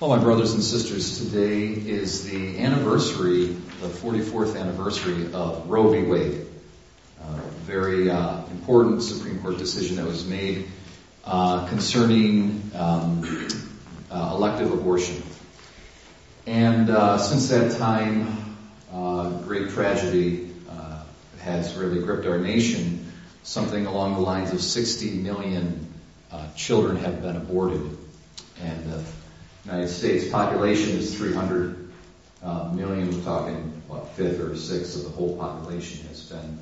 Well, my brothers and sisters, today is the anniversary, the 44th anniversary of Roe v. Wade. A very uh, important Supreme Court decision that was made uh, concerning um, uh, elective abortion. And uh, since that time, uh, great tragedy uh, has really gripped our nation. Something along the lines of 60 million children have been aborted. And United States population is 300 uh, million. We're talking what fifth or sixth of the whole population has been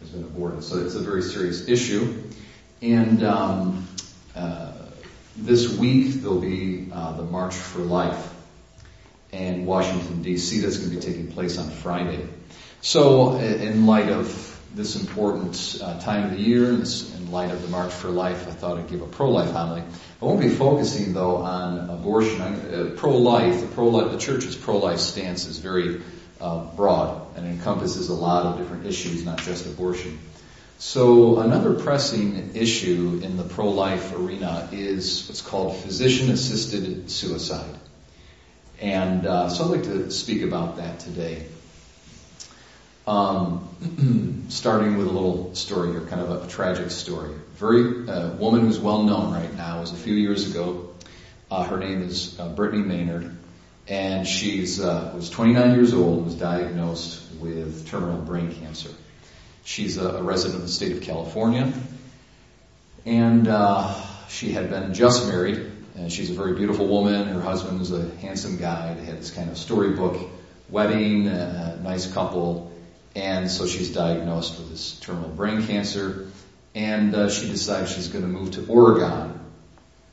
has been aborted. So it's a very serious issue. And um, uh, this week there'll be uh, the March for Life in Washington D.C. That's going to be taking place on Friday. So in light of this important uh, time of the year, in, in light of the March for Life, I thought I'd give a pro-life homily. I won't be focusing though on abortion. Uh, pro-life, the pro-life, the church's pro-life stance is very uh, broad and encompasses a lot of different issues, not just abortion. So another pressing issue in the pro-life arena is what's called physician-assisted suicide. And uh, so I'd like to speak about that today. Um, starting with a little story here, kind of a, a tragic story. Very uh, woman who's well known right now. Was a few years ago. Uh, her name is uh, Brittany Maynard, and she's uh, was 29 years old. And was diagnosed with terminal brain cancer. She's a, a resident of the state of California, and uh, she had been just married. And she's a very beautiful woman. Her husband was a handsome guy. They had this kind of storybook wedding, a nice couple and so she's diagnosed with this terminal brain cancer. And uh, she decides she's going to move to Oregon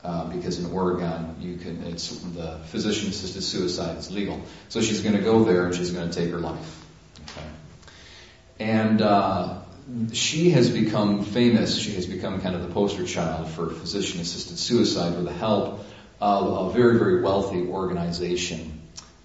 uh, because in Oregon you can it's the physician assisted suicide is legal. So she's going to go there and she's going to take her life. Okay. And uh, she has become famous. She has become kind of the poster child for physician assisted suicide with the help of a very very wealthy organization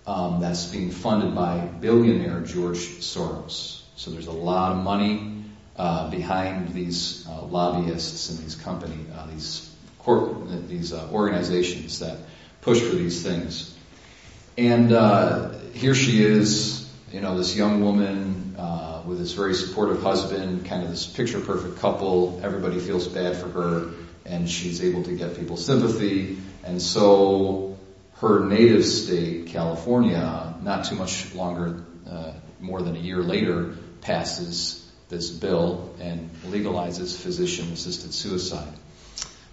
um, that's being funded by billionaire George Soros. So there's a lot of money uh, behind these uh, lobbyists and these company, uh, these corp- these uh, organizations that push for these things. And uh, here she is, you know, this young woman uh, with this very supportive husband, kind of this picture perfect couple. Everybody feels bad for her, and she's able to get people's sympathy. And so her native state, California, not too much longer, uh, more than a year later, passes this bill and legalizes physician-assisted suicide,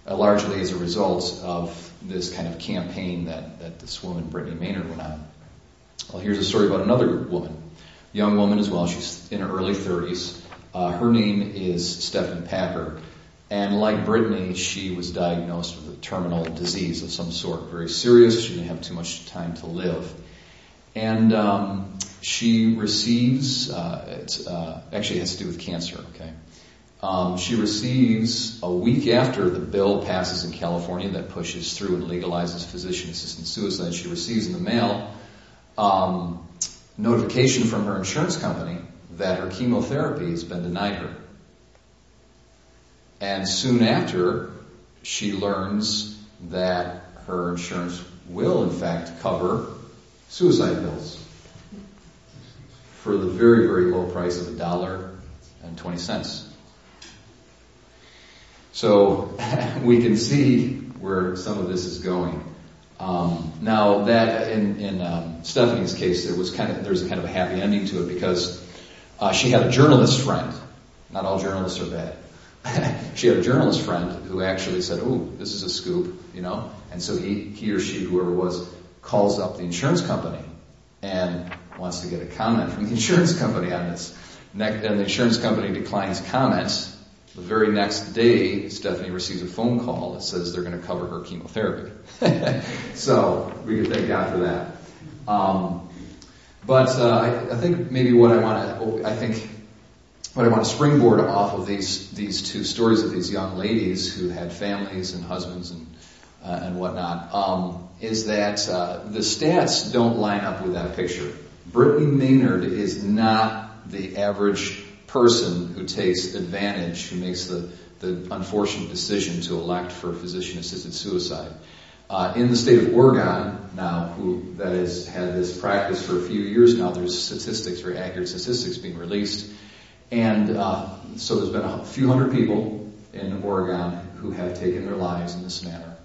uh, largely as a result of this kind of campaign that, that this woman, Brittany Maynard, went on. Well, here's a story about another woman, young woman as well. She's in her early 30s. Uh, her name is Stephanie Packer. And like Brittany, she was diagnosed with a terminal disease of some sort, very serious. She didn't have too much time to live. And um, she receives, uh, it uh, actually has to do with cancer, okay? Um, she receives a week after the bill passes in California that pushes through and legalizes physician assisted suicide, she receives in the mail um, notification from her insurance company that her chemotherapy has been denied her. And soon after, she learns that her insurance will in fact cover suicide bills for the very, very low price of a dollar and 20 cents. So we can see where some of this is going. Um, now that in, in um, Stephanie's case, there was kind of there's a kind of a happy ending to it because uh, she had a journalist friend. Not all journalists are bad. she had a journalist friend who actually said, "Ooh, this is a scoop," you know. And so he, he or she, whoever it was, calls up the insurance company and wants to get a comment from the insurance company on this. And the insurance company declines comments. The very next day, Stephanie receives a phone call that says they're going to cover her chemotherapy. so we can thank God for that. Um, but uh, I, I think maybe what I want to, I think what I want to springboard off of these these two stories of these young ladies who had families and husbands and uh, and whatnot um, is that uh, the stats don't line up with that picture. Brittany Maynard is not the average person who takes advantage, who makes the the unfortunate decision to elect for physician-assisted suicide. Uh, in the state of Oregon now, who that has had this practice for a few years now, there's statistics, very accurate statistics being released. And uh, so there's been a few hundred people in Oregon who have taken their lives in this manner.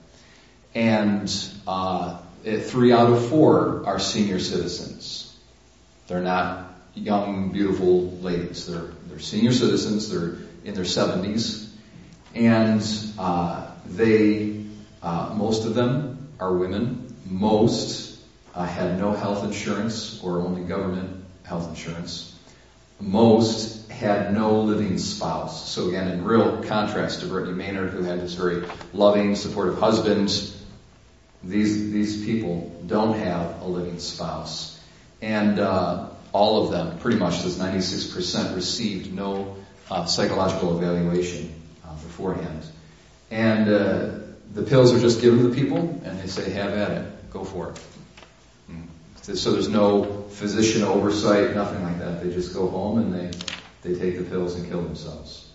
And uh, three out of four are senior citizens. They're not young, beautiful ladies. They're, they're senior citizens. They're in their 70s. And uh, they, uh, most of them are women. Most uh, had no health insurance or only government health insurance. Most had no living spouse. So again, in real contrast to Brittany Maynard, who had this very loving, supportive husband, these these people don't have a living spouse, and uh, all of them, pretty much, this 96% received no uh, psychological evaluation uh, beforehand, and uh, the pills are just given to the people, and they say, "Have at it, go for it." So there's no physician oversight, nothing like that. They just go home and they they take the pills and kill themselves.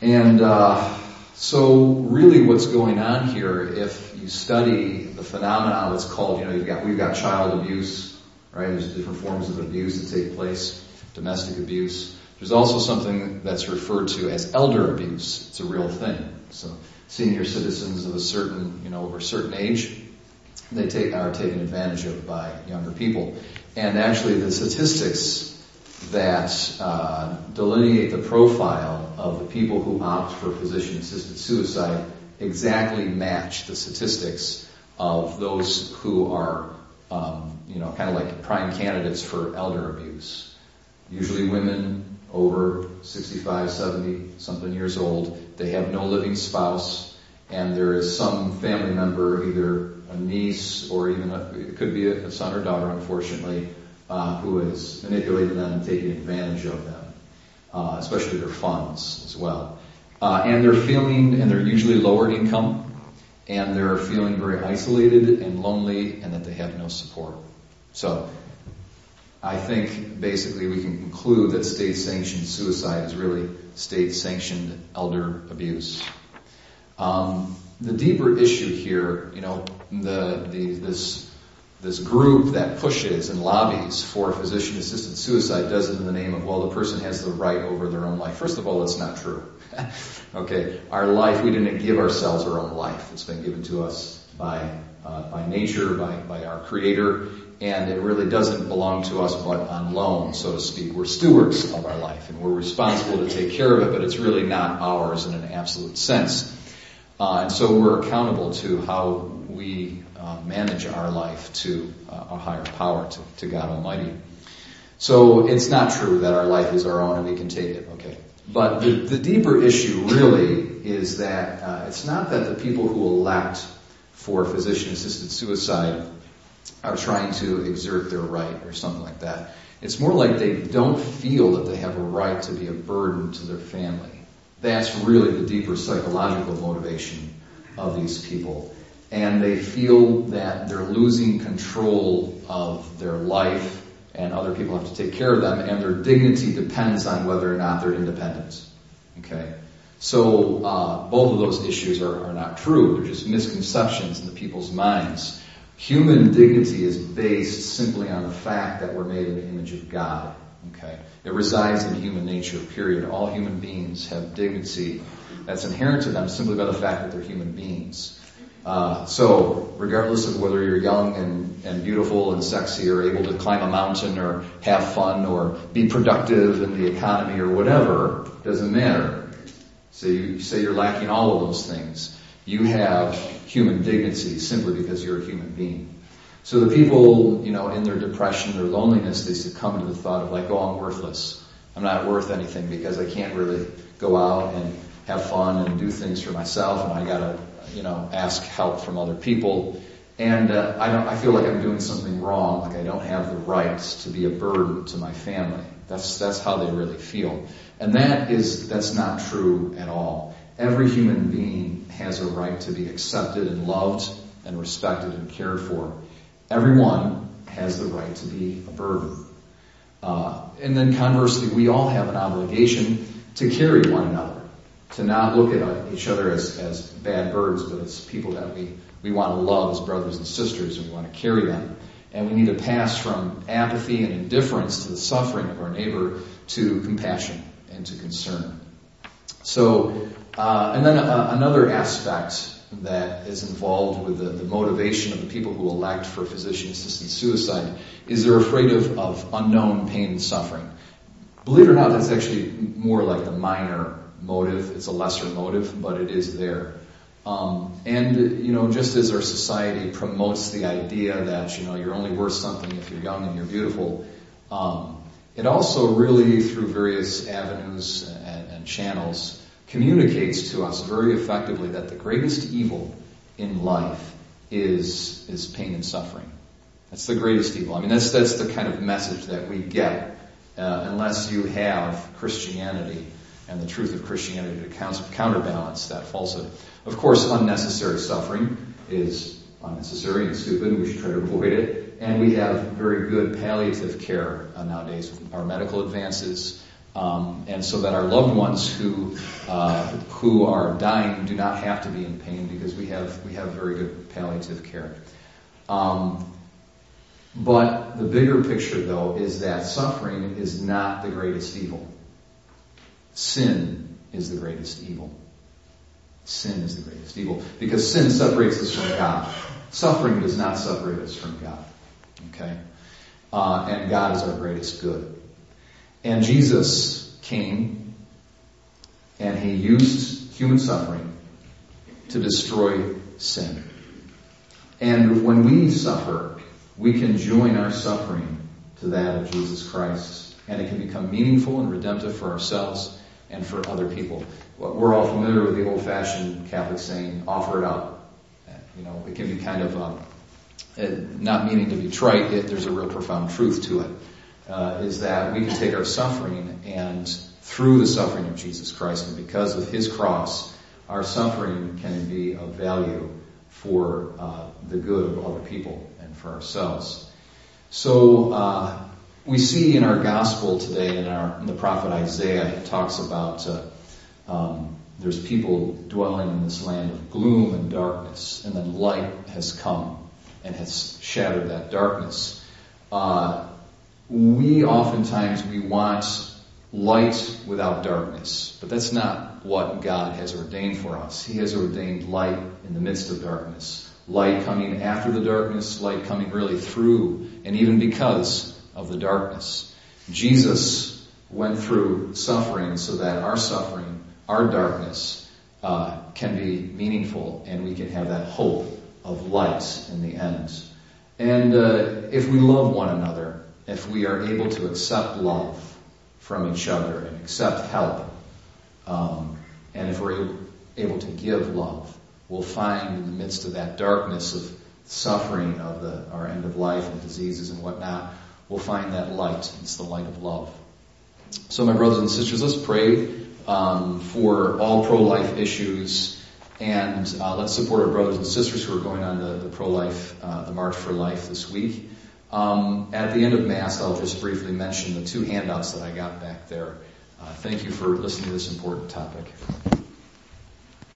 And uh, so, really, what's going on here, if you study the phenomenon that's called, you know, you've got we've got child abuse, right? There's different forms of abuse that take place, domestic abuse. There's also something that's referred to as elder abuse. It's a real thing. So, senior citizens of a certain, you know, over a certain age, they take are taken advantage of by younger people. And actually, the statistics that uh, delineate the profile of the people who opt for physician-assisted suicide exactly match the statistics of those who are, um, you know, kind of like prime candidates for elder abuse. Usually women over 65, 70 something years old. They have no living spouse, and there is some family member, either a niece or even a, it could be a son or daughter, unfortunately, uh, who has manipulated them and taking advantage of them, uh, especially their funds as well. Uh, and they're feeling, and they're usually lower income, and they're feeling very isolated and lonely, and that they have no support. So, I think basically we can conclude that state-sanctioned suicide is really state-sanctioned elder abuse. Um, the deeper issue here, you know, the, the this this group that pushes and lobbies for physician assisted suicide does it in the name of, well, the person has the right over their own life. First of all, that's not true. okay, our life, we didn't give ourselves our own life. It's been given to us by, uh, by nature, by, by our creator, and it really doesn't belong to us but on loan, so to speak. We're stewards of our life and we're responsible to take care of it, but it's really not ours in an absolute sense. Uh, and so we're accountable to how we uh, manage our life to uh, a higher power, to, to God Almighty. So it's not true that our life is our own and we can take it, okay. But the, the deeper issue really is that uh, it's not that the people who elect for physician-assisted suicide are trying to exert their right or something like that. It's more like they don't feel that they have a right to be a burden to their family. That's really the deeper psychological motivation of these people and they feel that they're losing control of their life and other people have to take care of them and their dignity depends on whether or not they're independent. Okay? So, uh, both of those issues are, are not true. They're just misconceptions in the people's minds. Human dignity is based simply on the fact that we're made in the image of God. Okay? It resides in human nature, period. All human beings have dignity that's inherent to them simply by the fact that they're human beings. Uh, so, regardless of whether you're young and, and beautiful and sexy or able to climb a mountain or have fun or be productive in the economy or whatever, doesn't matter. So you say you're lacking all of those things. You have human dignity simply because you're a human being. So the people, you know, in their depression, their loneliness, they succumb to the thought of like, oh, I'm worthless. I'm not worth anything because I can't really go out and have fun and do things for myself and I gotta you know, ask help from other people. And uh, I don't. I feel like I'm doing something wrong. Like I don't have the rights to be a burden to my family. That's that's how they really feel. And that is that's not true at all. Every human being has a right to be accepted and loved and respected and cared for. Everyone has the right to be a burden. Uh, and then conversely, we all have an obligation to carry one another to not look at each other as, as bad birds, but as people that we we want to love as brothers and sisters and we want to carry them. And we need to pass from apathy and indifference to the suffering of our neighbor to compassion and to concern. So, uh, and then uh, another aspect that is involved with the, the, motivation of the people who elect for physician assisted suicide is they're afraid of, of unknown pain and suffering. Believe it or not, that's actually more like the minor motive. It's a lesser motive, but it is there. Um, and you know, just as our society promotes the idea that you know you're only worth something if you're young and you're beautiful, um, it also really through various avenues and, and channels communicates to us very effectively that the greatest evil in life is is pain and suffering. That's the greatest evil. I mean, that's that's the kind of message that we get uh, unless you have Christianity and the truth of Christianity to counterbalance that falsehood. Of course, unnecessary suffering is unnecessary and stupid. We should try to avoid it. And we have very good palliative care uh, nowadays with our medical advances. Um, and so that our loved ones who uh, who are dying do not have to be in pain because we have we have very good palliative care. Um, but the bigger picture, though, is that suffering is not the greatest evil. Sin is the greatest evil. Sin is the greatest evil because sin separates us from God. Suffering does not separate us from God. Okay? Uh, and God is our greatest good. And Jesus came and he used human suffering to destroy sin. And when we suffer, we can join our suffering to that of Jesus Christ. And it can become meaningful and redemptive for ourselves and for other people. We're all familiar with the old-fashioned Catholic saying, offer it up. You know, it can be kind of, um, not meaning to be trite, it, there's a real profound truth to it. Uh, is that we can take our suffering and through the suffering of Jesus Christ and because of His cross, our suffering can be of value for uh, the good of other people and for ourselves. So uh, we see in our gospel today, in, our, in the prophet Isaiah, it talks about uh, um, there's people dwelling in this land of gloom and darkness, and then light has come and has shattered that darkness. Uh, we oftentimes we want light without darkness, but that's not what God has ordained for us. He has ordained light in the midst of darkness, light coming after the darkness, light coming really through, and even because of the darkness. Jesus went through suffering so that our suffering, our darkness, uh, can be meaningful and we can have that hope of light in the end. And uh, if we love one another, if we are able to accept love from each other and accept help, um, and if we're able, to give love, we'll find in the midst of that darkness of suffering of the, our end of life and diseases and whatnot, we'll find that light. It's the light of love. So, my brothers and sisters, let's pray um, for all pro-life issues, and uh, let's support our brothers and sisters who are going on the, the pro-life, uh, the March for Life this week. Um, at the end of Mass, I'll just briefly mention the two handouts that I got back there. Uh, thank you for listening to this important topic.